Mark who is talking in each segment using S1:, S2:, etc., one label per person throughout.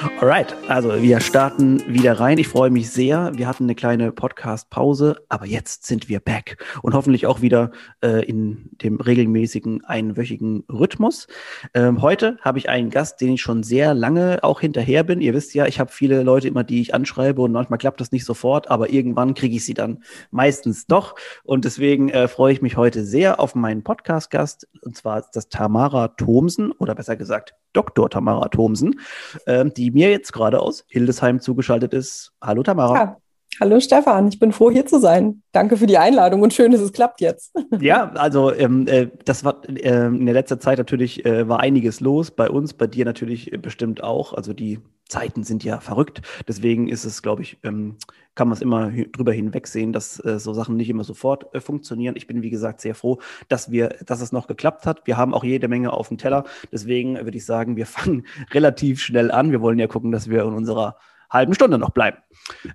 S1: Alright, also wir starten wieder rein. Ich freue mich sehr. Wir hatten eine kleine Podcast-Pause, aber jetzt sind wir back und hoffentlich auch wieder äh, in dem regelmäßigen einwöchigen Rhythmus. Ähm, heute habe ich einen Gast, den ich schon sehr lange auch hinterher bin. Ihr wisst ja, ich habe viele Leute immer, die ich anschreibe und manchmal klappt das nicht sofort, aber irgendwann kriege ich sie dann meistens doch. Und deswegen äh, freue ich mich heute sehr auf meinen Podcast-Gast und zwar ist das Tamara Thomsen oder besser gesagt Dr. Tamara Thomsen, äh, die mir jetzt gerade aus Hildesheim zugeschaltet ist. Hallo Tamara. Ja.
S2: Hallo Stefan, ich bin froh hier zu sein. Danke für die Einladung und schön, dass es klappt jetzt.
S1: Ja, also ähm, äh, das war äh, in der letzten Zeit natürlich äh, war einiges los bei uns, bei dir natürlich bestimmt auch. Also die Zeiten sind ja verrückt. Deswegen ist es, glaube ich, ähm, kann man es immer drüber hinwegsehen, dass äh, so Sachen nicht immer sofort äh, funktionieren. Ich bin, wie gesagt, sehr froh, dass wir, dass es noch geklappt hat. Wir haben auch jede Menge auf dem Teller. Deswegen würde ich sagen, wir fangen relativ schnell an. Wir wollen ja gucken, dass wir in unserer halben Stunde noch bleiben.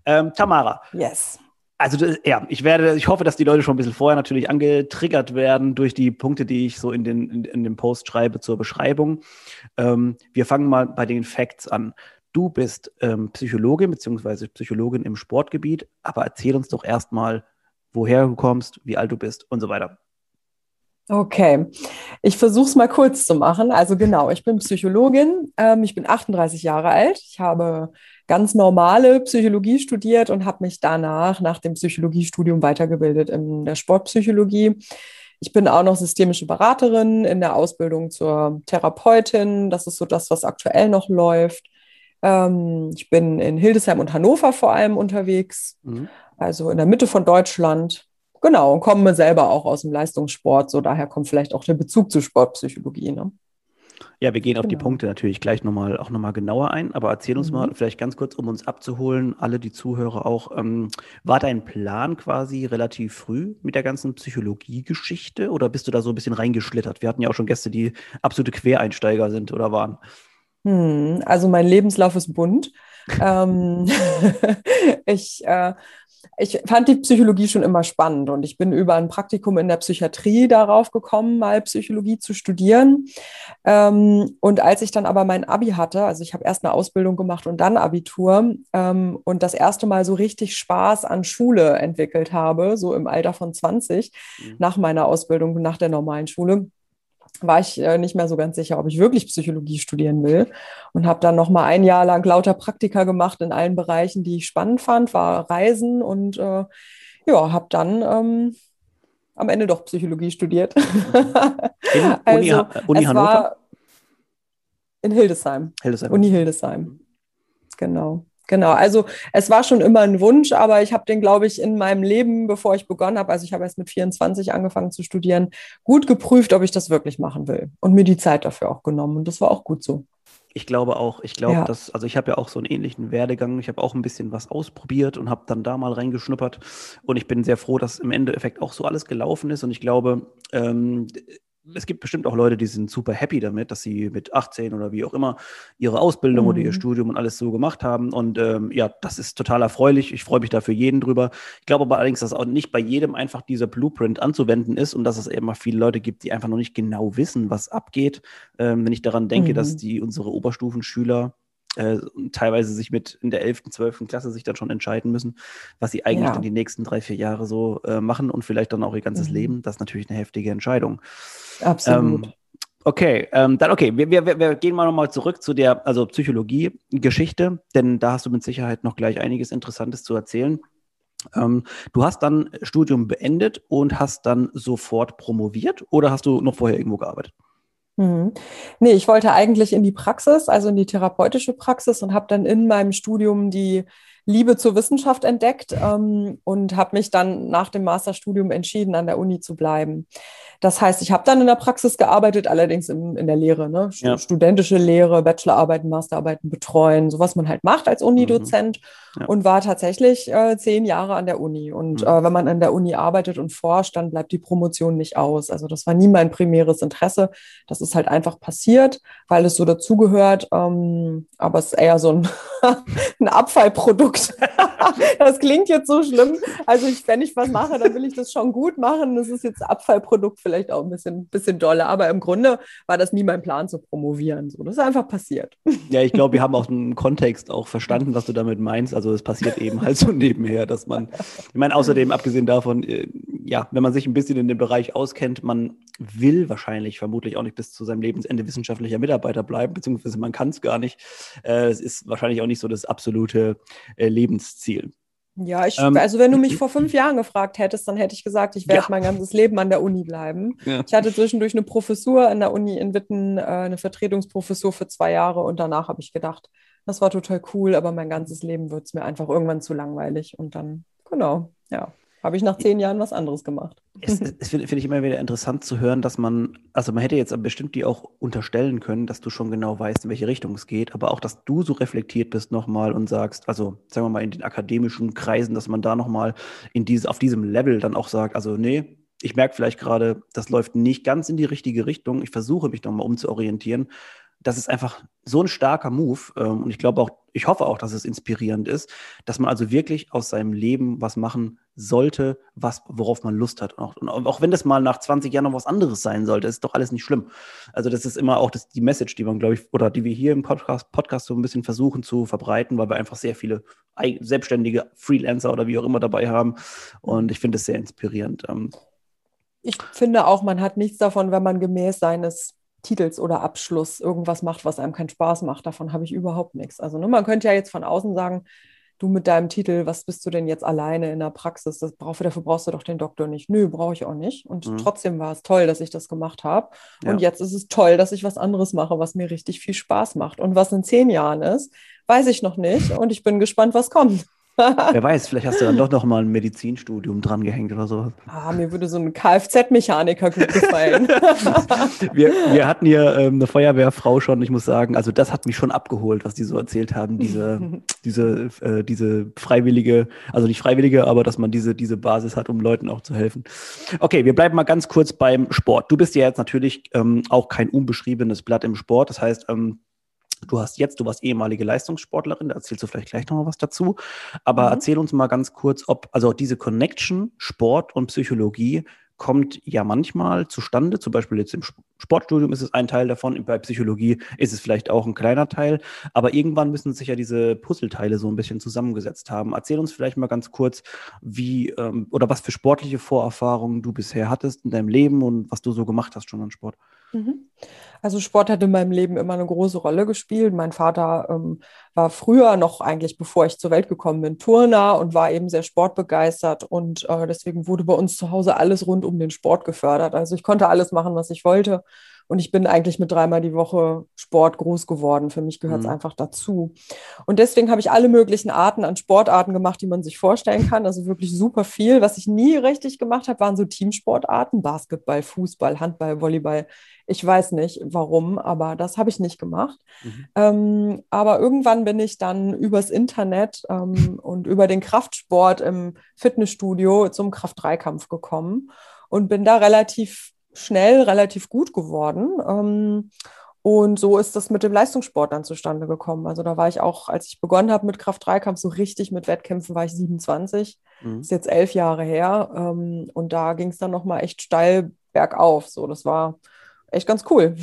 S1: Ähm, Tamara.
S2: Yes.
S1: Also ja, ich werde, ich hoffe, dass die Leute schon ein bisschen vorher natürlich angetriggert werden durch die Punkte, die ich so in den in, in dem Post schreibe zur Beschreibung. Ähm, wir fangen mal bei den Facts an. Du bist ähm, Psychologin bzw. Psychologin im Sportgebiet, aber erzähl uns doch erstmal, woher du kommst, wie alt du bist und so weiter.
S2: Okay, ich versuche es mal kurz zu machen. Also genau, ich bin Psychologin, ähm, ich bin 38 Jahre alt, ich habe ganz normale Psychologie studiert und habe mich danach nach dem Psychologiestudium weitergebildet in der Sportpsychologie. Ich bin auch noch systemische Beraterin in der Ausbildung zur Therapeutin. Das ist so das, was aktuell noch läuft. Ähm, ich bin in Hildesheim und Hannover vor allem unterwegs, mhm. also in der Mitte von Deutschland. Genau, und komme selber auch aus dem Leistungssport, so daher kommt vielleicht auch der Bezug zur Sportpsychologie. Ne?
S1: Ja, wir gehen auf die genau. Punkte natürlich gleich nochmal auch nochmal genauer ein, aber erzähl uns mhm. mal vielleicht ganz kurz, um uns abzuholen, alle die Zuhörer auch, ähm, war dein Plan quasi relativ früh mit der ganzen Psychologiegeschichte oder bist du da so ein bisschen reingeschlittert? Wir hatten ja auch schon Gäste, die absolute Quereinsteiger sind oder waren.
S2: Hm, also mein Lebenslauf ist bunt. ähm, ich, äh, ich fand die Psychologie schon immer spannend und ich bin über ein Praktikum in der Psychiatrie darauf gekommen, mal Psychologie zu studieren. Ähm, und als ich dann aber mein Abi hatte, also ich habe erst eine Ausbildung gemacht und dann Abitur ähm, und das erste Mal so richtig Spaß an Schule entwickelt habe, so im Alter von 20, mhm. nach meiner Ausbildung, nach der normalen Schule, war ich äh, nicht mehr so ganz sicher, ob ich wirklich Psychologie studieren will und habe dann noch mal ein Jahr lang lauter Praktika gemacht in allen Bereichen, die ich spannend fand, war Reisen und äh, ja, habe dann ähm, am Ende doch Psychologie studiert.
S1: In also, Uni, Uni Hannover?
S2: in Hildesheim. Hildesheim. Uni Hildesheim. Genau. Genau, also es war schon immer ein Wunsch, aber ich habe den, glaube ich, in meinem Leben, bevor ich begonnen habe, also ich habe erst mit 24 angefangen zu studieren, gut geprüft, ob ich das wirklich machen will und mir die Zeit dafür auch genommen und das war auch gut so.
S1: Ich glaube auch, ich glaube, ja. dass, also ich habe ja auch so einen ähnlichen Werdegang. Ich habe auch ein bisschen was ausprobiert und habe dann da mal reingeschnuppert. Und ich bin sehr froh, dass im Endeffekt auch so alles gelaufen ist. Und ich glaube, ähm, es gibt bestimmt auch Leute, die sind super happy damit, dass sie mit 18 oder wie auch immer ihre Ausbildung mhm. oder ihr mhm. Studium und alles so gemacht haben. Und ähm, ja, das ist total erfreulich. Ich freue mich da für jeden drüber. Ich glaube aber allerdings, dass auch nicht bei jedem einfach dieser Blueprint anzuwenden ist und dass es eben viele Leute gibt, die einfach noch nicht genau wissen, was abgeht. Ähm, wenn ich daran denke, mhm. dass die unsere Oberstufenschüler äh, teilweise sich mit in der 11., 12. Klasse sich dann schon entscheiden müssen, was sie eigentlich ja. dann die nächsten drei, vier Jahre so äh, machen und vielleicht dann auch ihr ganzes mhm. Leben. Das ist natürlich eine heftige Entscheidung.
S2: Absolut. Ähm,
S1: okay, ähm, dann okay, wir, wir, wir gehen mal nochmal zurück zu der also Psychologie-Geschichte, denn da hast du mit Sicherheit noch gleich einiges Interessantes zu erzählen. Ähm, du hast dann Studium beendet und hast dann sofort promoviert oder hast du noch vorher irgendwo gearbeitet?
S2: Mhm. Nee, ich wollte eigentlich in die Praxis, also in die therapeutische Praxis und habe dann in meinem Studium die Liebe zur Wissenschaft entdeckt ähm, und habe mich dann nach dem Masterstudium entschieden, an der Uni zu bleiben. Das heißt, ich habe dann in der Praxis gearbeitet, allerdings in, in der Lehre, ne? Ja. studentische Lehre, Bachelorarbeiten, Masterarbeiten betreuen, so was man halt macht als Unidozent mhm. ja. und war tatsächlich äh, zehn Jahre an der Uni. Und mhm. äh, wenn man an der Uni arbeitet und forscht, dann bleibt die Promotion nicht aus. Also das war nie mein primäres Interesse. Das ist halt einfach passiert, weil es so dazugehört. Ähm, aber es ist eher so ein, ein Abfallprodukt. das klingt jetzt so schlimm. Also ich, wenn ich was mache, dann will ich das schon gut machen. Das ist jetzt Abfallprodukt vielleicht auch ein bisschen, bisschen dolle. Aber im Grunde war das nie mein Plan zu promovieren. So, das ist einfach passiert.
S1: Ja, ich glaube, wir haben auch einen Kontext auch verstanden, was du damit meinst. Also es passiert eben halt so nebenher, dass man, ich meine, außerdem, abgesehen davon, äh, ja, wenn man sich ein bisschen in dem Bereich auskennt, man will wahrscheinlich vermutlich auch nicht bis zu seinem Lebensende wissenschaftlicher Mitarbeiter bleiben, beziehungsweise man kann es gar nicht. Äh, es ist wahrscheinlich auch nicht so das absolute äh, Lebensziel.
S2: Ja, ich, ähm, also wenn du mich vor fünf Jahren gefragt hättest, dann hätte ich gesagt, ich werde ja. mein ganzes Leben an der Uni bleiben. Ja. Ich hatte zwischendurch eine Professur an der Uni in Witten, äh, eine Vertretungsprofessur für zwei Jahre und danach habe ich gedacht, das war total cool, aber mein ganzes Leben wird es mir einfach irgendwann zu langweilig und dann, genau, ja habe ich nach zehn Jahren was anderes gemacht.
S1: Es, es finde find ich immer wieder interessant zu hören, dass man, also man hätte jetzt bestimmt die auch unterstellen können, dass du schon genau weißt, in welche Richtung es geht, aber auch, dass du so reflektiert bist nochmal und sagst, also sagen wir mal in den akademischen Kreisen, dass man da nochmal in diese, auf diesem Level dann auch sagt, also nee, ich merke vielleicht gerade, das läuft nicht ganz in die richtige Richtung. Ich versuche mich nochmal umzuorientieren das ist einfach so ein starker Move. Ähm, und ich glaube auch, ich hoffe auch, dass es inspirierend ist, dass man also wirklich aus seinem Leben was machen sollte, was, worauf man Lust hat. Und auch, und auch wenn das mal nach 20 Jahren noch was anderes sein sollte, ist doch alles nicht schlimm. Also das ist immer auch das, die Message, die man, glaube ich, oder die wir hier im Podcast, Podcast so ein bisschen versuchen zu verbreiten, weil wir einfach sehr viele selbstständige Freelancer oder wie auch immer dabei haben. Und ich finde es sehr inspirierend. Ähm.
S2: Ich finde auch, man hat nichts davon, wenn man gemäß seines Titels oder Abschluss irgendwas macht, was einem keinen Spaß macht. Davon habe ich überhaupt nichts. Also ne, man könnte ja jetzt von außen sagen, du mit deinem Titel, was bist du denn jetzt alleine in der Praxis? Das brauch, dafür brauchst du doch den Doktor nicht. Nö, brauche ich auch nicht. Und mhm. trotzdem war es toll, dass ich das gemacht habe. Und ja. jetzt ist es toll, dass ich was anderes mache, was mir richtig viel Spaß macht. Und was in zehn Jahren ist, weiß ich noch nicht. Und ich bin gespannt, was kommt.
S1: Wer weiß, vielleicht hast du dann doch noch mal ein Medizinstudium dran gehängt oder sowas.
S2: Ah, mir würde so ein Kfz-Mechaniker gut gefallen.
S1: wir, wir hatten hier ähm, eine Feuerwehrfrau schon, ich muss sagen, also das hat mich schon abgeholt, was die so erzählt haben, diese, diese, äh, diese freiwillige, also nicht freiwillige, aber dass man diese, diese Basis hat, um Leuten auch zu helfen. Okay, wir bleiben mal ganz kurz beim Sport. Du bist ja jetzt natürlich ähm, auch kein unbeschriebenes Blatt im Sport, das heißt, ähm, Du hast jetzt, du warst ehemalige Leistungssportlerin, da erzählst du vielleicht gleich noch mal was dazu. Aber mhm. erzähl uns mal ganz kurz, ob, also diese Connection Sport und Psychologie kommt ja manchmal zustande. Zum Beispiel jetzt im Sportstudium ist es ein Teil davon, bei Psychologie ist es vielleicht auch ein kleiner Teil. Aber irgendwann müssen sich ja diese Puzzleteile so ein bisschen zusammengesetzt haben. Erzähl uns vielleicht mal ganz kurz, wie ähm, oder was für sportliche Vorerfahrungen du bisher hattest in deinem Leben und was du so gemacht hast schon an Sport.
S2: Mhm. Also Sport hat in meinem Leben immer eine große Rolle gespielt. Mein Vater ähm, war früher noch eigentlich, bevor ich zur Welt gekommen bin, Turner und war eben sehr sportbegeistert und äh, deswegen wurde bei uns zu Hause alles rund um den Sport gefördert. Also ich konnte alles machen, was ich wollte und ich bin eigentlich mit dreimal die Woche Sport groß geworden. Für mich gehört es mhm. einfach dazu. Und deswegen habe ich alle möglichen Arten an Sportarten gemacht, die man sich vorstellen kann. Also wirklich super viel. Was ich nie richtig gemacht habe, waren so Teamsportarten. Basketball, Fußball, Handball, Volleyball. Ich weiß nicht warum, aber das habe ich nicht gemacht. Mhm. Ähm, aber irgendwann bin ich dann übers Internet ähm, und über den Kraftsport im Fitnessstudio zum Kraft-3-Kampf gekommen und bin da relativ schnell relativ gut geworden. Ähm, und so ist das mit dem Leistungssport dann zustande gekommen. Also da war ich auch, als ich begonnen habe mit Kraft-3-Kampf, so richtig mit Wettkämpfen, war ich 27. Mhm. Ist jetzt elf Jahre her. Ähm, und da ging es dann nochmal echt steil bergauf. So, das war echt ganz cool.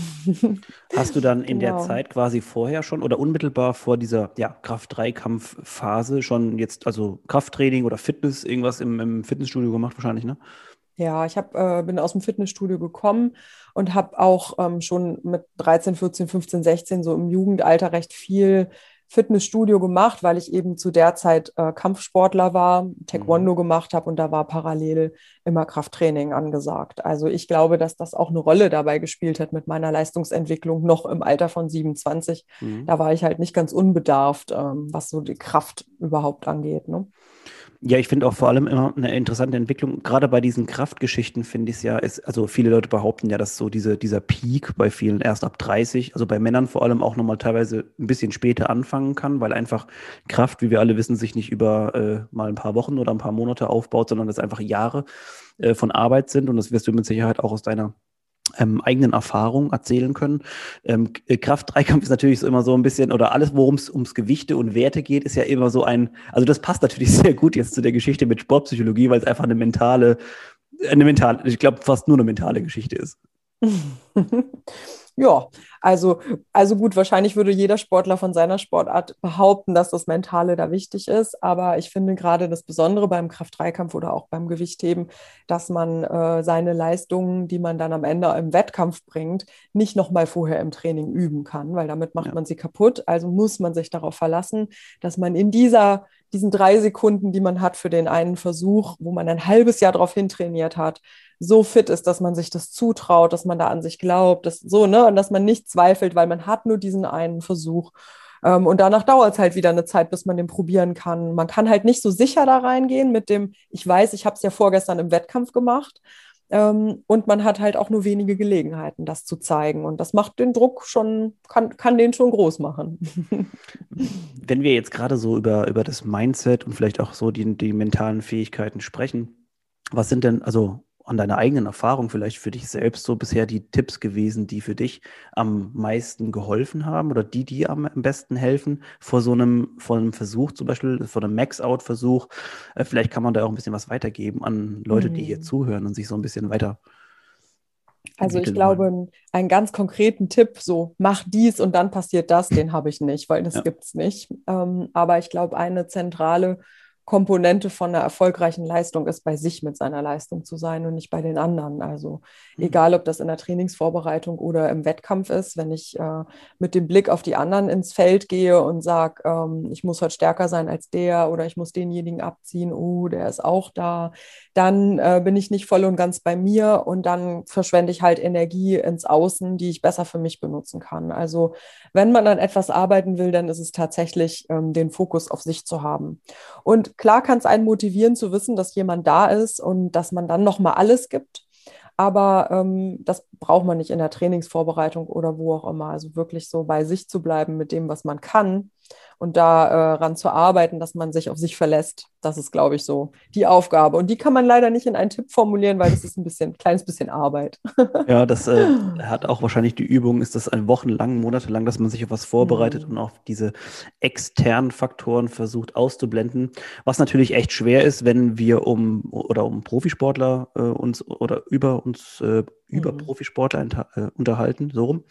S1: Hast du dann in genau. der Zeit quasi vorher schon oder unmittelbar vor dieser ja, Kraft-3-Kampf-Phase schon jetzt, also Krafttraining oder Fitness, irgendwas im, im Fitnessstudio gemacht wahrscheinlich, ne?
S2: Ja, ich hab, äh, bin aus dem Fitnessstudio gekommen und habe auch ähm, schon mit 13, 14, 15, 16 so im Jugendalter recht viel Fitnessstudio gemacht, weil ich eben zu der Zeit äh, Kampfsportler war, Taekwondo mhm. gemacht habe und da war parallel immer Krafttraining angesagt. Also ich glaube, dass das auch eine Rolle dabei gespielt hat mit meiner Leistungsentwicklung noch im Alter von 27. Mhm. Da war ich halt nicht ganz unbedarft, ähm, was so die Kraft überhaupt angeht. Ne?
S1: Ja, ich finde auch vor allem immer eine interessante Entwicklung. Gerade bei diesen Kraftgeschichten finde ich es ja, ist, also viele Leute behaupten ja, dass so diese, dieser Peak bei vielen erst ab 30, also bei Männern vor allem auch nochmal teilweise ein bisschen später anfangen kann, weil einfach Kraft, wie wir alle wissen, sich nicht über äh, mal ein paar Wochen oder ein paar Monate aufbaut, sondern das einfach Jahre äh, von Arbeit sind. Und das wirst du mit Sicherheit auch aus deiner ähm, eigenen Erfahrungen erzählen können. Ähm, äh, Kraft-Dreikampf ist natürlich so immer so ein bisschen, oder alles, worum es ums Gewichte und Werte geht, ist ja immer so ein, also das passt natürlich sehr gut jetzt zu der Geschichte mit Sportpsychologie, weil es einfach eine mentale, eine mentale, ich glaube fast nur eine mentale Geschichte ist.
S2: Ja, also, also gut, wahrscheinlich würde jeder Sportler von seiner Sportart behaupten, dass das Mentale da wichtig ist. Aber ich finde gerade das Besondere beim Kraft-3-Kampf oder auch beim Gewichtheben, dass man äh, seine Leistungen, die man dann am Ende im Wettkampf bringt, nicht nochmal vorher im Training üben kann, weil damit macht ja. man sie kaputt. Also muss man sich darauf verlassen, dass man in dieser diesen drei Sekunden, die man hat für den einen Versuch, wo man ein halbes Jahr darauf hintrainiert hat, so fit ist, dass man sich das zutraut, dass man da an sich glaubt, dass so, ne, und dass man nicht zweifelt, weil man hat nur diesen einen Versuch. Ähm, und danach dauert es halt wieder eine Zeit, bis man den probieren kann. Man kann halt nicht so sicher da reingehen mit dem, ich weiß, ich habe es ja vorgestern im Wettkampf gemacht. Ähm, und man hat halt auch nur wenige Gelegenheiten, das zu zeigen. Und das macht den Druck schon, kann, kann den schon groß machen.
S1: Wenn wir jetzt gerade so über, über das Mindset und vielleicht auch so die, die mentalen Fähigkeiten sprechen, was sind denn, also an deiner eigenen Erfahrung vielleicht für dich selbst so bisher die Tipps gewesen, die für dich am meisten geholfen haben oder die, die am, besten helfen vor so einem, vor einem Versuch, zum Beispiel vor einem Max-Out-Versuch? Äh, vielleicht kann man da auch ein bisschen was weitergeben an Leute, die hier mhm. zuhören und sich so ein bisschen weiter.
S2: Also ich glaube, einen ganz konkreten Tipp, so mach dies und dann passiert das, den habe ich nicht, weil das ja. gibt es nicht. Ähm, aber ich glaube, eine zentrale Komponente von einer erfolgreichen Leistung ist, bei sich mit seiner Leistung zu sein und nicht bei den anderen. Also mhm. egal, ob das in der Trainingsvorbereitung oder im Wettkampf ist, wenn ich äh, mit dem Blick auf die anderen ins Feld gehe und sage, ähm, ich muss heute stärker sein als der oder ich muss denjenigen abziehen, oh, der ist auch da, dann äh, bin ich nicht voll und ganz bei mir und dann verschwende ich halt Energie ins Außen, die ich besser für mich benutzen kann. Also wenn man an etwas arbeiten will, dann ist es tatsächlich ähm, den Fokus auf sich zu haben. Und klar kann es einen motivieren zu wissen, dass jemand da ist und dass man dann nochmal alles gibt. Aber ähm, das braucht man nicht in der Trainingsvorbereitung oder wo auch immer. Also wirklich so bei sich zu bleiben mit dem, was man kann und daran äh, zu arbeiten, dass man sich auf sich verlässt. Das ist, glaube ich, so die Aufgabe. Und die kann man leider nicht in einen Tipp formulieren, weil das ist ein bisschen, kleines bisschen Arbeit.
S1: ja, das äh, hat auch wahrscheinlich die Übung, ist das ein Wochenlang, monatelang, dass man sich auf was vorbereitet mhm. und auch diese externen Faktoren versucht auszublenden. Was natürlich echt schwer ist, wenn wir um oder um Profisportler äh, uns oder über uns äh, über mhm. Profisportler äh, unterhalten, so rum.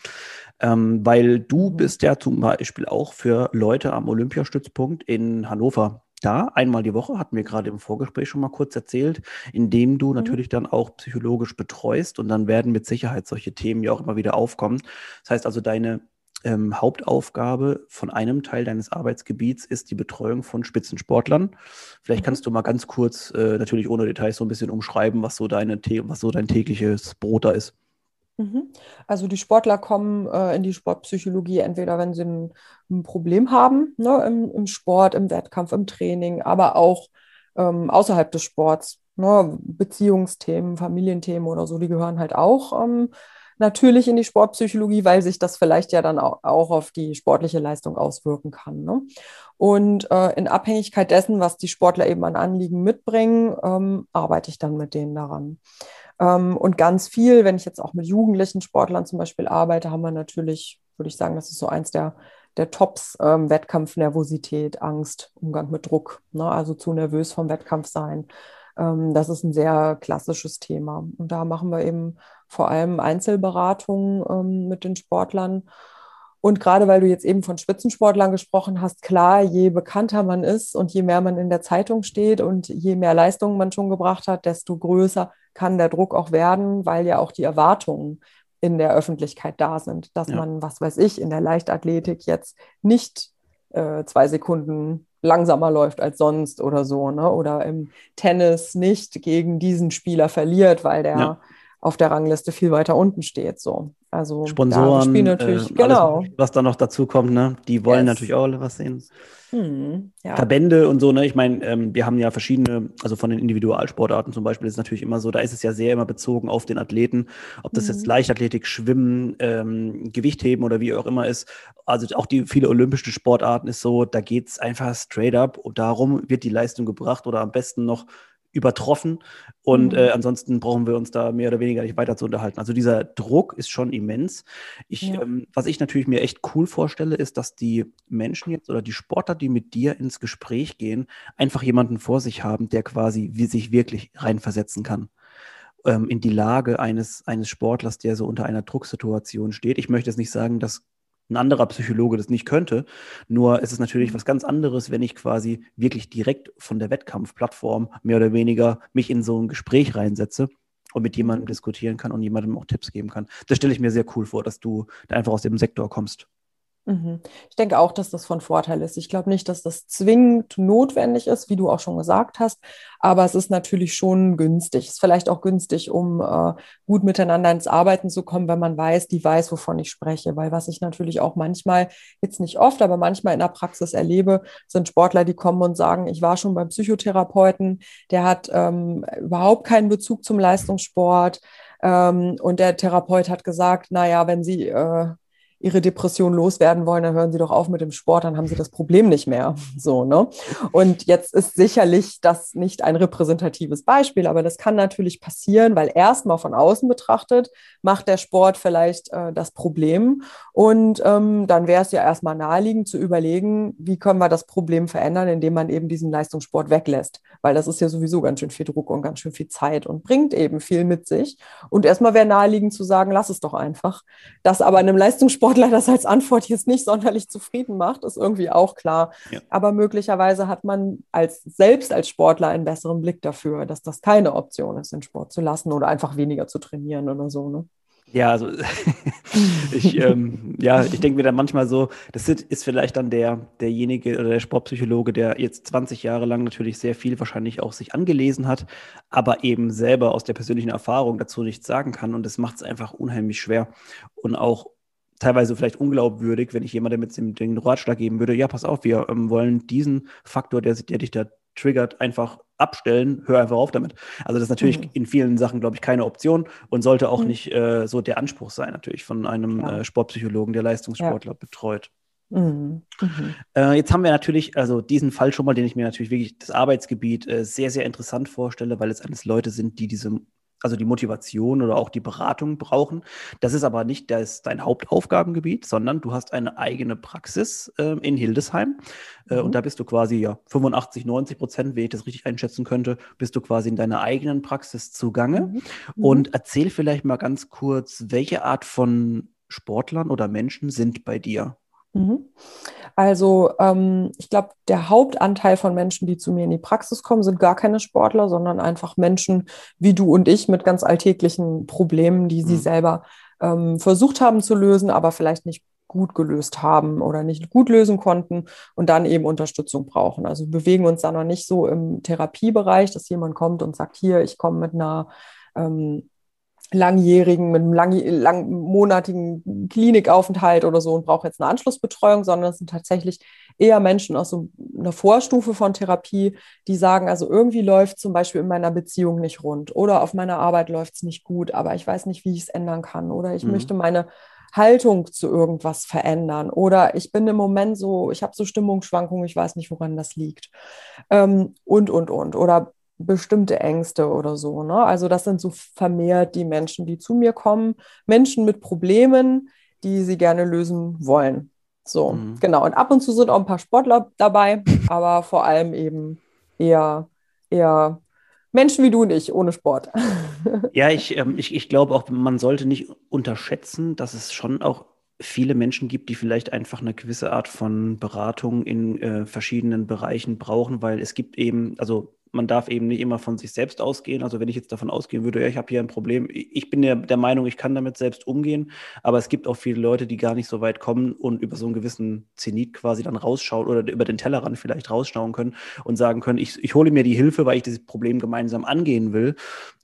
S1: Ähm, weil du mhm. bist ja zum Beispiel auch für Leute am Olympiastützpunkt in Hannover da, einmal die Woche, hatten wir gerade im Vorgespräch schon mal kurz erzählt, indem du mhm. natürlich dann auch psychologisch betreust und dann werden mit Sicherheit solche Themen ja auch immer wieder aufkommen. Das heißt also, deine ähm, Hauptaufgabe von einem Teil deines Arbeitsgebiets ist die Betreuung von Spitzensportlern. Vielleicht mhm. kannst du mal ganz kurz, äh, natürlich ohne Details, so ein bisschen umschreiben, was so deine was so dein tägliches Brot da ist.
S2: Mhm. Also die Sportler kommen äh, in die Sportpsychologie entweder, wenn sie ein, ein Problem haben, ne, im, im, Sport, im Wettkampf, im Training, aber auch ähm, außerhalb des Sports. Ne, Beziehungsthemen, Familienthemen oder so, die gehören halt auch ähm, natürlich in die Sportpsychologie, weil sich das vielleicht ja dann auch, auch auf die sportliche Leistung auswirken kann. Ne? Und äh, in Abhängigkeit dessen, was die Sportler eben an Anliegen mitbringen, ähm, arbeite ich dann mit denen daran. Ähm, und ganz viel, wenn ich jetzt auch mit jugendlichen Sportlern zum Beispiel arbeite, haben wir natürlich, würde ich sagen, das ist so eins der, der Tops, ähm, Wettkampfnervosität, Angst, Umgang mit Druck, ne? also zu nervös vom Wettkampf sein. Ähm, das ist ein sehr klassisches Thema. Und da machen wir eben vor allem Einzelberatungen ähm, mit den Sportlern. Und gerade weil du jetzt eben von Spitzensportlern gesprochen hast, klar, je bekannter man ist und je mehr man in der Zeitung steht und je mehr Leistungen man schon gebracht hat, desto größer kann der Druck auch werden, weil ja auch die Erwartungen in der Öffentlichkeit da sind, dass ja. man, was weiß ich, in der Leichtathletik jetzt nicht äh, zwei Sekunden langsamer läuft als sonst oder so, ne? Oder im Tennis nicht gegen diesen Spieler verliert, weil der ja. auf der Rangliste viel weiter unten steht. So. Also
S1: Sponsoren, natürlich, äh, genau. Alles, was da noch dazu kommt, ne? Die wollen yes. natürlich auch alle was sehen. Hm, ja. Verbände und so, ne? Ich meine, ähm, wir haben ja verschiedene, also von den Individualsportarten zum Beispiel ist es natürlich immer so, da ist es ja sehr immer bezogen auf den Athleten, ob das mhm. jetzt Leichtathletik, Schwimmen, ähm, Gewichtheben oder wie auch immer ist. Also auch die viele olympische Sportarten ist so, da geht es einfach straight up und darum wird die Leistung gebracht oder am besten noch übertroffen. Und mhm. äh, ansonsten brauchen wir uns da mehr oder weniger nicht weiter zu unterhalten. Also dieser Druck ist schon immens. Ich, ja. ähm, was ich natürlich mir echt cool vorstelle, ist, dass die Menschen jetzt oder die Sportler, die mit dir ins Gespräch gehen, einfach jemanden vor sich haben, der quasi wie sich wirklich reinversetzen kann ähm, in die Lage eines, eines Sportlers, der so unter einer Drucksituation steht. Ich möchte jetzt nicht sagen, dass ein anderer Psychologe das nicht könnte. Nur ist es natürlich mhm. was ganz anderes, wenn ich quasi wirklich direkt von der Wettkampfplattform mehr oder weniger mich in so ein Gespräch reinsetze und mit jemandem mhm. diskutieren kann und jemandem auch Tipps geben kann. Das stelle ich mir sehr cool vor, dass du da einfach aus dem Sektor kommst.
S2: Mhm. Ich denke auch, dass das von Vorteil ist. Ich glaube nicht, dass das zwingend notwendig ist, wie du auch schon gesagt hast, aber es ist natürlich schon günstig. Es ist vielleicht auch günstig, um äh, gut miteinander ins Arbeiten zu kommen, wenn man weiß, die weiß, wovon ich spreche. Weil was ich natürlich auch manchmal, jetzt nicht oft, aber manchmal in der Praxis erlebe, sind Sportler, die kommen und sagen, ich war schon beim Psychotherapeuten, der hat ähm, überhaupt keinen Bezug zum Leistungssport. Ähm, und der Therapeut hat gesagt, naja, wenn Sie äh, ihre Depression loswerden wollen, dann hören sie doch auf mit dem Sport, dann haben sie das Problem nicht mehr. So, ne? Und jetzt ist sicherlich das nicht ein repräsentatives Beispiel, aber das kann natürlich passieren, weil erstmal von außen betrachtet macht der Sport vielleicht äh, das Problem. Und ähm, dann wäre es ja erstmal naheliegend zu überlegen, wie können wir das Problem verändern, indem man eben diesen Leistungssport weglässt. Weil das ist ja sowieso ganz schön viel Druck und ganz schön viel Zeit und bringt eben viel mit sich. Und erstmal wäre naheliegend zu sagen, lass es doch einfach. Das aber in einem Leistungssport Sportler das als Antwort jetzt nicht sonderlich zufrieden macht, ist irgendwie auch klar. Ja. Aber möglicherweise hat man als selbst als Sportler einen besseren Blick dafür, dass das keine Option ist, den Sport zu lassen oder einfach weniger zu trainieren oder so. Ne?
S1: Ja, also ich, ähm, ja, ich denke mir dann manchmal so, das ist vielleicht dann der, derjenige oder der Sportpsychologe, der jetzt 20 Jahre lang natürlich sehr viel wahrscheinlich auch sich angelesen hat, aber eben selber aus der persönlichen Erfahrung dazu nichts sagen kann und das macht es einfach unheimlich schwer und auch teilweise vielleicht unglaubwürdig, wenn ich jemandem mit dem, den Ratschlag geben würde, ja, pass auf, wir ähm, wollen diesen Faktor, der, der dich da triggert, einfach abstellen, hör einfach auf damit. Also das ist natürlich mhm. in vielen Sachen, glaube ich, keine Option und sollte auch mhm. nicht äh, so der Anspruch sein, natürlich, von einem ja. äh, Sportpsychologen, der Leistungssportler ja. betreut. Mhm. Mhm. Äh, jetzt haben wir natürlich, also diesen Fall schon mal, den ich mir natürlich wirklich das Arbeitsgebiet äh, sehr, sehr interessant vorstelle, weil es alles Leute sind, die diese also die Motivation oder auch die Beratung brauchen. Das ist aber nicht das, dein Hauptaufgabengebiet, sondern du hast eine eigene Praxis äh, in Hildesheim. Äh, mhm. Und da bist du quasi ja 85, 90 Prozent, wie ich das richtig einschätzen könnte, bist du quasi in deiner eigenen Praxis zugange. Mhm. Mhm. Und erzähl vielleicht mal ganz kurz, welche Art von Sportlern oder Menschen sind bei dir?
S2: Mhm. Also ähm, ich glaube, der Hauptanteil von Menschen, die zu mir in die Praxis kommen, sind gar keine Sportler, sondern einfach Menschen wie du und ich mit ganz alltäglichen Problemen, die sie mhm. selber ähm, versucht haben zu lösen, aber vielleicht nicht gut gelöst haben oder nicht gut lösen konnten und dann eben Unterstützung brauchen. Also wir bewegen uns da noch nicht so im Therapiebereich, dass jemand kommt und sagt, hier, ich komme mit einer ähm, langjährigen, mit einem lang, langmonatigen Klinikaufenthalt oder so und brauche jetzt eine Anschlussbetreuung, sondern es sind tatsächlich eher Menschen aus so einer Vorstufe von Therapie, die sagen, also irgendwie läuft zum Beispiel in meiner Beziehung nicht rund oder auf meiner Arbeit läuft es nicht gut, aber ich weiß nicht, wie ich es ändern kann oder ich mhm. möchte meine Haltung zu irgendwas verändern oder ich bin im Moment so, ich habe so Stimmungsschwankungen, ich weiß nicht, woran das liegt ähm, und, und, und. Oder bestimmte Ängste oder so. Ne? Also das sind so vermehrt die Menschen, die zu mir kommen. Menschen mit Problemen, die sie gerne lösen wollen. So, mhm. genau. Und ab und zu sind auch ein paar Sportler dabei, aber vor allem eben eher, eher Menschen wie du und ich, ohne Sport.
S1: ja, ich, ähm, ich, ich glaube auch, man sollte nicht unterschätzen, dass es schon auch viele Menschen gibt, die vielleicht einfach eine gewisse Art von Beratung in äh, verschiedenen Bereichen brauchen, weil es gibt eben, also man darf eben nicht immer von sich selbst ausgehen. Also wenn ich jetzt davon ausgehen würde, ja, ich habe hier ein Problem, ich bin ja der Meinung, ich kann damit selbst umgehen, aber es gibt auch viele Leute, die gar nicht so weit kommen und über so einen gewissen Zenit quasi dann rausschauen oder über den Tellerrand vielleicht rausschauen können und sagen können, ich, ich hole mir die Hilfe, weil ich dieses Problem gemeinsam angehen will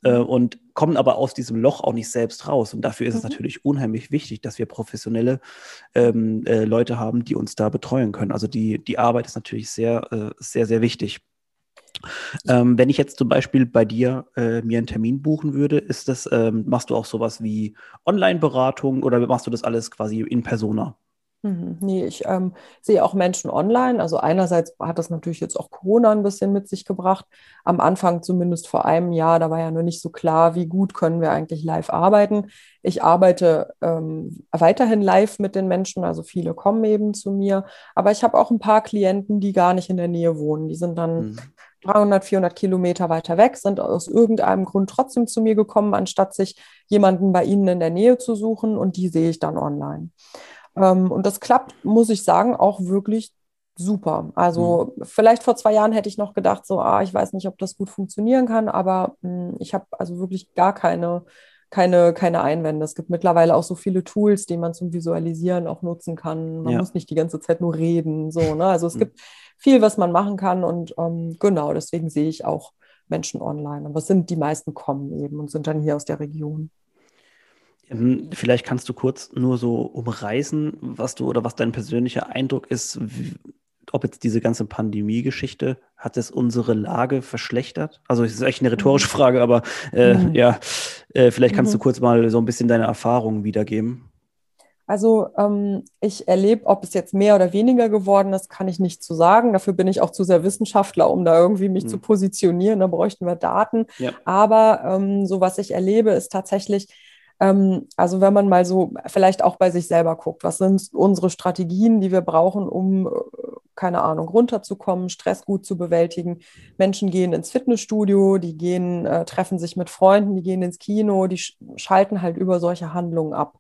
S1: äh, und kommen aber aus diesem Loch auch nicht selbst raus. Und dafür ist mhm. es natürlich unheimlich wichtig, dass wir professionelle ähm, äh, Leute haben, die uns da betreuen können. Also die, die Arbeit ist natürlich sehr, äh, sehr, sehr wichtig. Ähm, wenn ich jetzt zum Beispiel bei dir äh, mir einen Termin buchen würde, ist das, ähm, machst du auch sowas wie Online-Beratung oder machst du das alles quasi in Persona?
S2: Mhm. Nee, ich ähm, sehe auch Menschen online. Also einerseits hat das natürlich jetzt auch Corona ein bisschen mit sich gebracht. Am Anfang zumindest vor einem Jahr, da war ja noch nicht so klar, wie gut können wir eigentlich live arbeiten. Ich arbeite ähm, weiterhin live mit den Menschen, also viele kommen eben zu mir. Aber ich habe auch ein paar Klienten, die gar nicht in der Nähe wohnen. Die sind dann mhm. 300, 400 Kilometer weiter weg, sind aus irgendeinem Grund trotzdem zu mir gekommen, anstatt sich jemanden bei ihnen in der Nähe zu suchen. Und die sehe ich dann online. Ähm, und das klappt, muss ich sagen, auch wirklich super. Also mhm. vielleicht vor zwei Jahren hätte ich noch gedacht, so, ah, ich weiß nicht, ob das gut funktionieren kann, aber mh, hm, ich habe also wirklich gar keine, keine, keine Einwände. Es gibt mittlerweile auch so viele Tools, die man zum Visualisieren auch nutzen kann. Man ja. muss nicht die ganze Zeit nur reden. So, ne? Also es mhm. gibt viel, was man machen kann und ähm, genau, deswegen sehe ich auch Menschen online. Aber es sind die meisten kommen eben und sind dann hier aus der Region.
S1: Ähm, vielleicht kannst du kurz nur so umreißen, was du oder was dein persönlicher Eindruck ist, wie, ob jetzt diese ganze Pandemie-Geschichte, hat es unsere Lage verschlechtert? Also es ist echt eine rhetorische mhm. Frage, aber äh, mhm. ja, äh, vielleicht kannst mhm. du kurz mal so ein bisschen deine Erfahrungen wiedergeben.
S2: Also ähm, ich erlebe, ob es jetzt mehr oder weniger geworden ist, kann ich nicht zu sagen. Dafür bin ich auch zu sehr Wissenschaftler, um da irgendwie mich mhm. zu positionieren. Da bräuchten wir Daten. Ja. Aber ähm, so was ich erlebe, ist tatsächlich, ähm, also wenn man mal so vielleicht auch bei sich selber guckt, was sind unsere Strategien, die wir brauchen, um, äh, keine Ahnung, runterzukommen, Stress gut zu bewältigen. Menschen gehen ins Fitnessstudio, die gehen, äh, treffen sich mit Freunden, die gehen ins Kino, die sch schalten halt über solche Handlungen ab.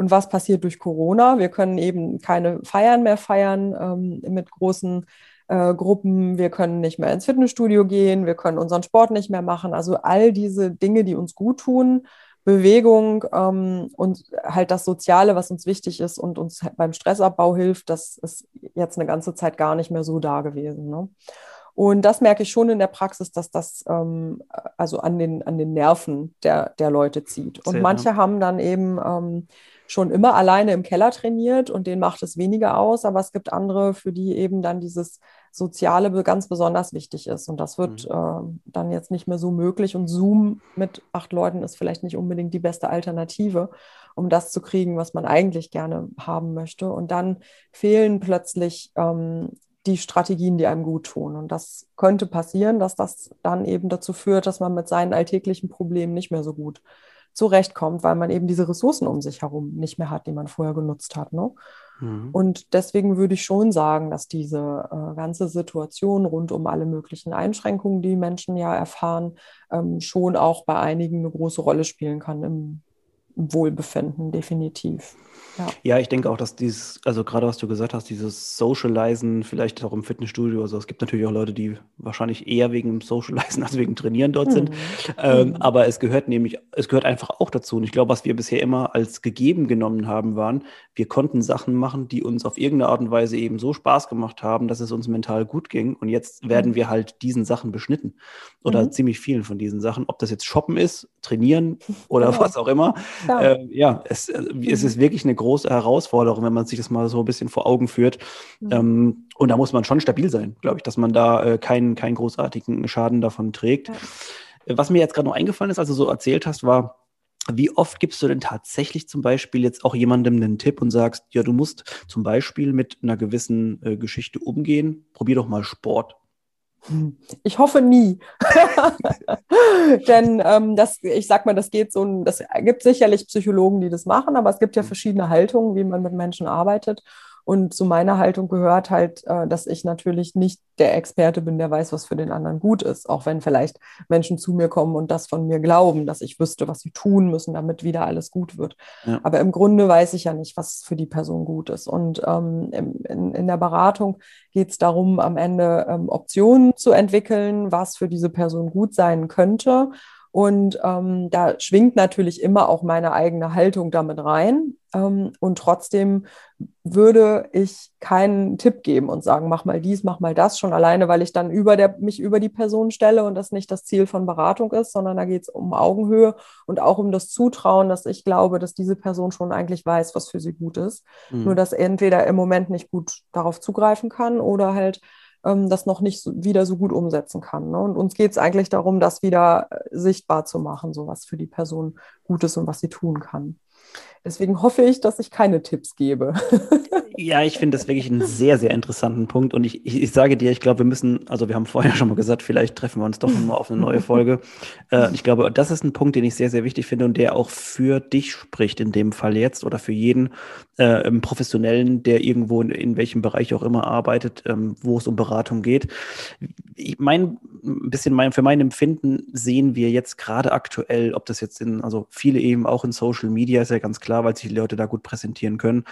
S2: Und was passiert durch Corona? Wir können eben keine Feiern mehr feiern ähm, mit großen äh, Gruppen. Wir können nicht mehr ins Fitnessstudio gehen. Wir können unseren Sport nicht mehr machen. Also all diese Dinge, die uns gut tun, Bewegung ähm, und halt das Soziale, was uns wichtig ist und uns beim Stressabbau hilft, das ist jetzt eine ganze Zeit gar nicht mehr so da gewesen. Ne? Und das merke ich schon in der Praxis, dass das ähm, also an den, an den Nerven der, der Leute zieht. Und Sehr, manche ja. haben dann eben ähm, schon immer alleine im Keller trainiert und denen macht es weniger aus, aber es gibt andere, für die eben dann dieses Soziale ganz besonders wichtig ist. Und das wird mhm. äh, dann jetzt nicht mehr so möglich. Und Zoom mit acht Leuten ist vielleicht nicht unbedingt die beste Alternative, um das zu kriegen, was man eigentlich gerne haben möchte. Und dann fehlen plötzlich ähm, die Strategien, die einem gut tun. Und das könnte passieren, dass das dann eben dazu führt, dass man mit seinen alltäglichen Problemen nicht mehr so gut zurechtkommt, weil man eben diese Ressourcen um sich herum nicht mehr hat, die man vorher genutzt hat. Ne? Mhm. Und deswegen würde ich schon sagen, dass diese äh, ganze Situation rund um alle möglichen Einschränkungen, die Menschen ja erfahren, ähm, schon auch bei einigen eine große Rolle spielen kann im, im Wohlbefinden, definitiv.
S1: Ja. ja, ich denke auch, dass dieses, also gerade was du gesagt hast, dieses Socializen, vielleicht auch im Fitnessstudio, also es gibt natürlich auch Leute, die wahrscheinlich eher wegen dem Socializen als wegen Trainieren dort mhm. sind. Ähm, mhm. Aber es gehört nämlich, es gehört einfach auch dazu. Und ich glaube, was wir bisher immer als gegeben genommen haben, waren, wir konnten Sachen machen, die uns auf irgendeine Art und Weise eben so Spaß gemacht haben, dass es uns mental gut ging. Und jetzt werden mhm. wir halt diesen Sachen beschnitten. Oder mhm. ziemlich vielen von diesen Sachen. Ob das jetzt Shoppen ist, trainieren oder genau. was auch immer. Ja, äh, ja es, es ist wirklich eine große Herausforderung, wenn man sich das mal so ein bisschen vor Augen führt. Mhm. Ähm, und da muss man schon stabil sein, glaube ich, dass man da äh, keinen, keinen großartigen Schaden davon trägt. Ja. Was mir jetzt gerade noch eingefallen ist, als du so erzählt hast, war, wie oft gibst du denn tatsächlich zum Beispiel jetzt auch jemandem einen Tipp und sagst, ja, du musst zum Beispiel mit einer gewissen äh, Geschichte umgehen, probier doch mal Sport.
S2: Ich hoffe nie. Denn ähm, das, ich sag mal, das geht so, das gibt sicherlich Psychologen, die das machen, aber es gibt ja mhm. verschiedene Haltungen, wie man mit Menschen arbeitet. Und zu meiner Haltung gehört halt, äh, dass ich natürlich nicht der Experte bin, der weiß, was für den anderen gut ist. Auch wenn vielleicht Menschen zu mir kommen und das von mir glauben, dass ich wüsste, was sie tun müssen, damit wieder alles gut wird. Ja. Aber im Grunde weiß ich ja nicht, was für die Person gut ist. Und ähm, in, in, der Beratung geht es darum, am Ende ähm, Optionen zu entwickeln, was für diese Person gut sein könnte und ähm, da schwingt natürlich immer auch meine eigene Haltung damit rein. Ähm, und trotzdem würde ich keinen Tipp geben und sagen, mach mal dies, mach mal das, schon alleine, weil ich dann über der, mich über die Person stelle und das nicht das Ziel von Beratung ist, sondern da geht es um Augenhöhe und auch um das Zutrauen, dass ich glaube, dass diese Person schon eigentlich weiß, was für sie gut ist. Mhm. Nur dass entweder im Moment nicht gut darauf zugreifen kann oder halt ähm, das noch nicht so, wieder so gut umsetzen kann. Ne? Und uns geht es eigentlich darum, das wieder äh, sichtbar zu machen, so was für die Person gut ist und was sie tun kann. Deswegen hoffe ich, dass ich keine Tipps gebe.
S1: ja, ich finde das wirklich einen sehr, sehr interessanten Punkt. Und ich, ich, ich sage dir, ich glaube, wir müssen, also wir haben vorher schon mal gesagt, vielleicht treffen wir uns doch mal auf eine neue Folge. äh, ich glaube, das ist ein Punkt, den ich sehr, sehr wichtig finde und der auch für dich spricht in dem Fall jetzt oder für jeden äh, Professionellen, der irgendwo in, in, welchem Bereich auch immer arbeitet, ähm, wo es um Beratung geht. Ich mein, ein bisschen mein, für mein Empfinden sehen wir jetzt gerade aktuell, ob das jetzt in, also viele eben auch in Social Media ist ja ganz klar, klar, weil sich die Leute da gut präsentieren können.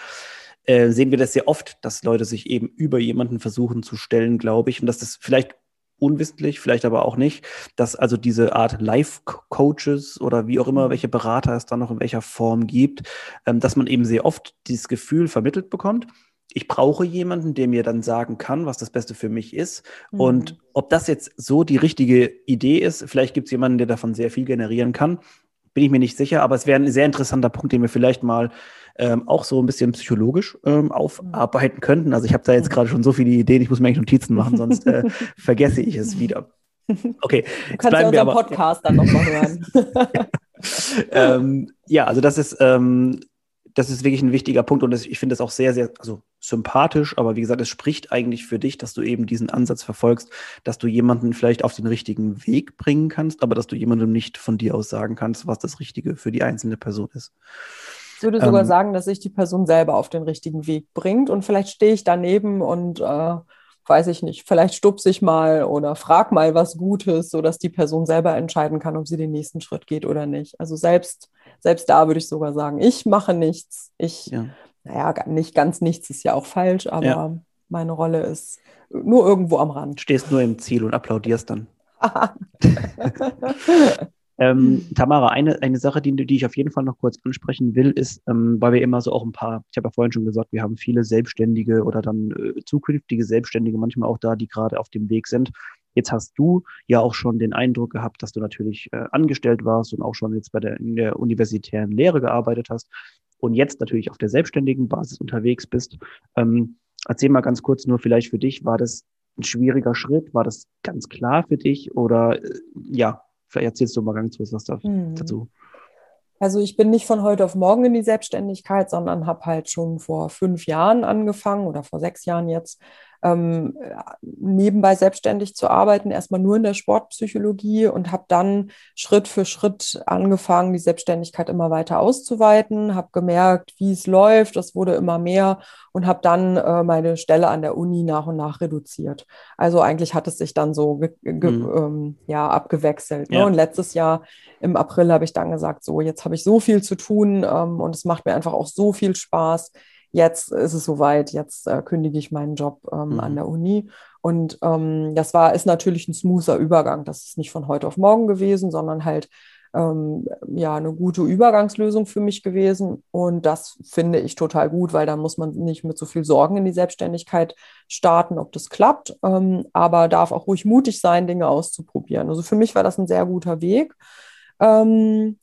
S1: Äh, sehen wir das sehr oft, dass Leute sich eben über jemanden versuchen zu stellen, glaube ich, und dass das vielleicht unwissentlich, vielleicht aber auch nicht, dass also diese Art Life-Coaches oder wie auch immer, mhm. welche Berater es dann noch in welcher Form gibt, ähm, dass man eben sehr oft dieses Gefühl vermittelt bekommt, ich brauche jemanden, der mir dann sagen kann, was das Beste für mich ist. Mhm. Und ob das jetzt so die richtige Idee ist, vielleicht gibt es jemanden, der davon sehr viel generieren kann bin ich mir nicht sicher, aber es wäre ein sehr interessanter Punkt, den wir vielleicht mal ähm, auch so ein bisschen psychologisch ähm, aufarbeiten könnten. Also ich habe da jetzt gerade schon so viele Ideen, ich muss mir eigentlich Notizen machen, sonst äh, vergesse ich es wieder. Okay,
S2: du kannst ja unseren Podcast dann nochmal hören.
S1: ähm, ja, also das ist ähm, das ist wirklich ein wichtiger Punkt und das, ich finde es auch sehr, sehr also sympathisch, aber wie gesagt, es spricht eigentlich für dich, dass du eben diesen Ansatz verfolgst, dass du jemanden vielleicht auf den richtigen Weg bringen kannst, aber dass du jemandem nicht von dir aus sagen kannst, was das Richtige für die einzelne Person ist.
S2: Ich würde sogar ähm, sagen, dass sich die Person selber auf den richtigen Weg bringt und vielleicht stehe ich daneben und äh, weiß ich nicht, vielleicht stupse ich mal oder frag mal was Gutes, sodass die Person selber entscheiden kann, ob sie den nächsten Schritt geht oder nicht. Also selbst selbst da würde ich sogar sagen, ich mache nichts. Ich, ja. naja, nicht ganz nichts ist ja auch falsch, aber ja. meine Rolle ist nur irgendwo am Rand.
S1: Stehst nur im Ziel und applaudierst dann. ähm, Tamara, eine, eine Sache, die, die ich auf jeden Fall noch kurz ansprechen will, ist, ähm, weil wir immer so auch ein paar, ich habe ja vorhin schon gesagt, wir haben viele Selbstständige oder dann äh, zukünftige Selbstständige manchmal auch da, die gerade auf dem Weg sind. Jetzt hast du ja auch schon den Eindruck gehabt, dass du natürlich äh, angestellt warst und auch schon jetzt bei der, in der universitären Lehre gearbeitet hast und jetzt natürlich auf der selbstständigen Basis unterwegs bist. Ähm, erzähl mal ganz kurz nur vielleicht für dich, war das ein schwieriger Schritt? War das ganz klar für dich? Oder äh, ja, vielleicht erzählst du mal ganz kurz was mhm. dazu.
S2: Also ich bin nicht von heute auf morgen in die Selbstständigkeit, sondern habe halt schon vor fünf Jahren angefangen oder vor sechs Jahren jetzt ähm, nebenbei selbstständig zu arbeiten, erstmal nur in der Sportpsychologie und habe dann Schritt für Schritt angefangen, die Selbstständigkeit immer weiter auszuweiten, habe gemerkt, wie es läuft, das wurde immer mehr und habe dann äh, meine Stelle an der Uni nach und nach reduziert. Also eigentlich hat es sich dann so mhm. ähm, ja, abgewechselt. Ne? Ja. Und letztes Jahr im April habe ich dann gesagt, so jetzt habe ich so viel zu tun ähm, und es macht mir einfach auch so viel Spaß jetzt ist es soweit, jetzt äh, kündige ich meinen Job ähm, mhm. an der Uni. Und ähm, das war, ist natürlich ein smoother Übergang. Das ist nicht von heute auf morgen gewesen, sondern halt ähm, ja eine gute Übergangslösung für mich gewesen. Und das finde ich total gut, weil da muss man nicht mit so viel Sorgen in die Selbstständigkeit starten, ob das klappt, ähm, aber darf auch ruhig mutig sein, Dinge auszuprobieren. Also für mich war das ein sehr guter Weg. Ähm,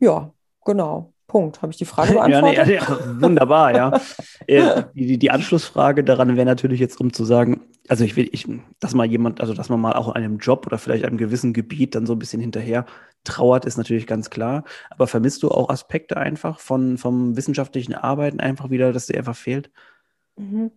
S2: ja, genau. Punkt. Habe ich die Frage beantwortet?
S1: ja, nee, ja, wunderbar, ja. Äh, die, die, Anschlussfrage daran wäre natürlich jetzt, um zu sagen, also ich will, ich, dass mal jemand, also dass man mal auch einem Job oder vielleicht einem gewissen Gebiet dann so ein bisschen hinterher trauert, ist natürlich ganz klar. Aber vermisst du auch Aspekte einfach von, vom wissenschaftlichen Arbeiten einfach wieder, dass dir einfach fehlt?
S2: Mhm.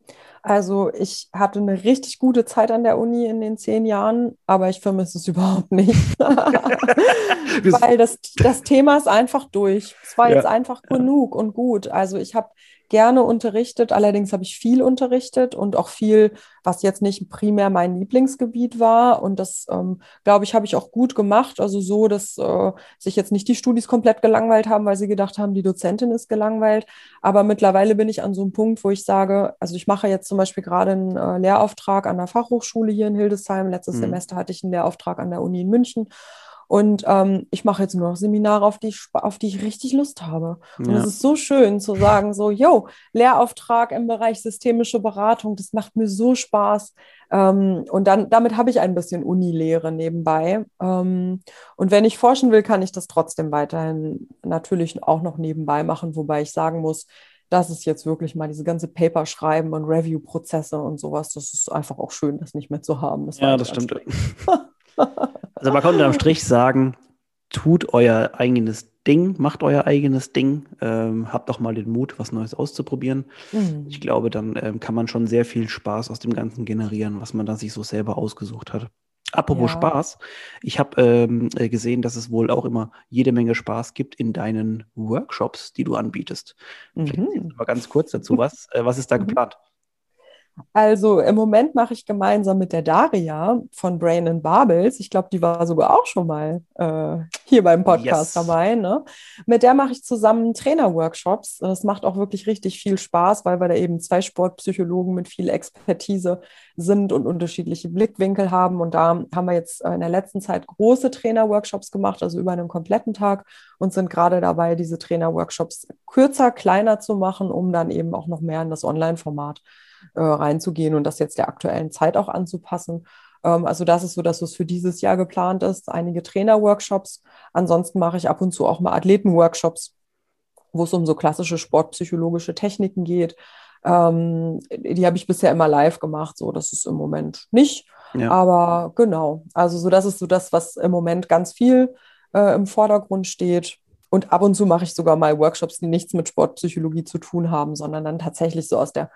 S2: Also ich hatte eine richtig gute Zeit an der Uni in den zehn Jahren, aber ich vermisse es überhaupt nicht. Weil das, das Thema ist einfach durch. Es war ja. jetzt einfach genug und gut. Also ich habe gerne unterrichtet. Allerdings habe ich viel unterrichtet und auch viel, was jetzt nicht primär mein Lieblingsgebiet war. Und das, ähm, glaube ich, habe ich auch gut gemacht. Also so, dass äh, sich jetzt nicht die Studis komplett gelangweilt haben, weil sie gedacht haben, die Dozentin ist gelangweilt. Aber mittlerweile bin ich an so einem Punkt, wo ich sage, also ich mache jetzt zum Beispiel gerade einen äh, Lehrauftrag an der Fachhochschule hier in Hildesheim. Letztes mhm. Semester hatte ich einen Lehrauftrag an der Uni in München. Und ähm, ich mache jetzt nur noch Seminare, auf die, ich, auf die ich richtig Lust habe. Und es ist so schön zu sagen, so, yo, Lehrauftrag im Bereich systemische Beratung, das macht mir so Spaß. Ähm, und dann, damit habe ich ein bisschen Unilehre nebenbei. Ähm, und wenn ich forschen will, kann ich das trotzdem weiterhin natürlich auch noch nebenbei machen, wobei ich sagen muss, das ist jetzt wirklich mal diese ganze Paper schreiben und Review-Prozesse und sowas. Das ist einfach auch schön, das nicht mehr zu haben.
S1: Das ja, das stimmt. Also man kann unterm Strich sagen, tut euer eigenes Ding, macht euer eigenes Ding, ähm, habt doch mal den Mut, was Neues auszuprobieren. Mhm. Ich glaube, dann ähm, kann man schon sehr viel Spaß aus dem Ganzen generieren, was man da sich so selber ausgesucht hat. Apropos ja. Spaß, ich habe ähm, äh, gesehen, dass es wohl auch immer jede Menge Spaß gibt in deinen Workshops, die du anbietest. Mhm. Vielleicht mal ganz kurz dazu was. Äh, was ist da mhm. geplant?
S2: Also im Moment mache ich gemeinsam mit der Daria von Brain and Barbels, ich glaube, die war sogar auch schon mal äh, hier beim Podcast yes. dabei, ne? mit der mache ich zusammen Trainer-Workshops. Das macht auch wirklich richtig viel Spaß, weil wir da eben zwei Sportpsychologen mit viel Expertise sind und unterschiedliche Blickwinkel haben. Und da haben wir jetzt in der letzten Zeit große Trainer-Workshops gemacht, also über einen kompletten Tag und sind gerade dabei, diese Trainer-Workshops kürzer, kleiner zu machen, um dann eben auch noch mehr in das Online-Format äh, reinzugehen und das jetzt der aktuellen Zeit auch anzupassen. Ähm, also das ist so, dass es für dieses Jahr geplant ist. Einige Trainer-Workshops. Ansonsten mache ich ab und zu auch mal Athleten-Workshops, wo es um so klassische sportpsychologische Techniken geht. Ähm, die habe ich bisher immer live gemacht, so das ist im Moment nicht. Ja. Aber genau, also so das ist so das, was im Moment ganz viel äh, im Vordergrund steht. Und ab und zu mache ich sogar mal Workshops, die nichts mit Sportpsychologie zu tun haben, sondern dann tatsächlich so aus der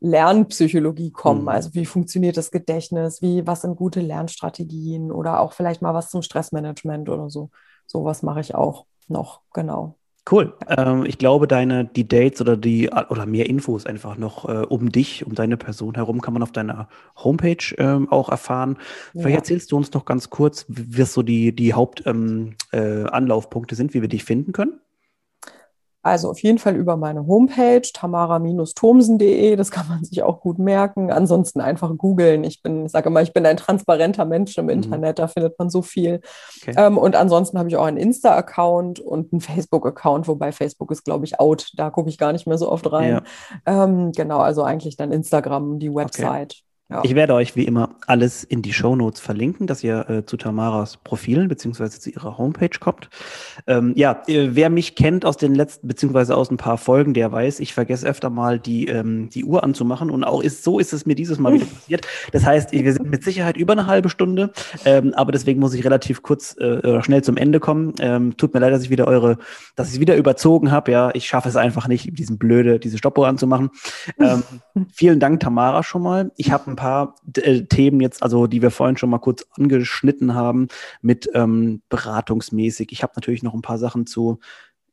S2: Lernpsychologie kommen. Mhm. Also wie funktioniert das Gedächtnis, wie, was sind gute Lernstrategien oder auch vielleicht mal was zum Stressmanagement oder so. Sowas mache ich auch noch, genau.
S1: Cool. Ähm, ich glaube, deine, die Dates oder die oder mehr Infos einfach noch äh, um dich, um deine Person herum, kann man auf deiner Homepage ähm, auch erfahren. Vielleicht ja. erzählst du uns noch ganz kurz, was so die, die Hauptanlaufpunkte ähm, äh, sind, wie wir dich finden können.
S2: Also auf jeden Fall über meine Homepage tamara-thomsen.de, das kann man sich auch gut merken. Ansonsten einfach googeln. Ich bin, ich sage immer, ich bin ein transparenter Mensch im mhm. Internet, da findet man so viel. Okay. Ähm, und ansonsten habe ich auch einen Insta-Account und einen Facebook-Account, wobei Facebook ist, glaube ich, out. Da gucke ich gar nicht mehr so oft rein. Ja. Ähm, genau, also eigentlich dann Instagram, die Website. Okay.
S1: Ja. Ich werde euch wie immer alles in die Show Notes verlinken, dass ihr äh, zu Tamaras Profilen beziehungsweise zu ihrer Homepage kommt. Ähm, ja, äh, wer mich kennt aus den letzten beziehungsweise aus ein paar Folgen, der weiß, ich vergesse öfter mal die, ähm, die Uhr anzumachen und auch ist so ist es mir dieses Mal wieder passiert. Das heißt, wir sind mit Sicherheit über eine halbe Stunde, ähm, aber deswegen muss ich relativ kurz äh, oder schnell zum Ende kommen. Ähm, tut mir leid, dass ich wieder eure, dass ich es wieder überzogen habe. Ja, ich schaffe es einfach nicht, diesen blöde diese Stoppuhr anzumachen. Ähm, vielen Dank, Tamara, schon mal. Ich habe ein paar äh, Themen jetzt, also die wir vorhin schon mal kurz angeschnitten haben, mit ähm, beratungsmäßig. Ich habe natürlich noch ein paar Sachen zu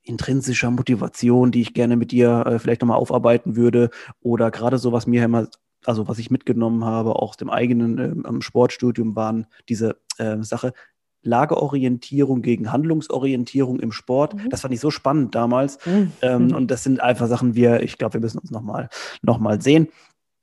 S1: intrinsischer Motivation, die ich gerne mit dir äh, vielleicht nochmal aufarbeiten würde. Oder gerade so, was mir immer, also was ich mitgenommen habe, auch aus dem eigenen äh, Sportstudium, waren diese äh, Sache, Lageorientierung gegen Handlungsorientierung im Sport. Mhm. Das fand ich so spannend damals. Mhm. Ähm, und das sind einfach Sachen, wir, ich glaube, wir müssen uns nochmal noch mal sehen.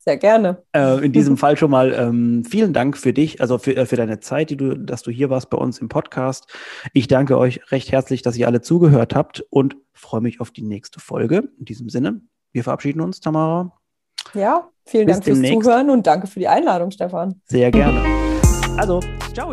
S2: Sehr gerne.
S1: Äh, in diesem Fall schon mal ähm, vielen Dank für dich, also für, äh, für deine Zeit, die du, dass du hier warst bei uns im Podcast. Ich danke euch recht herzlich, dass ihr alle zugehört habt und freue mich auf die nächste Folge. In diesem Sinne, wir verabschieden uns, Tamara.
S2: Ja, vielen Bis Dank fürs demnächst. Zuhören und danke für die Einladung, Stefan.
S1: Sehr gerne. Also, ciao.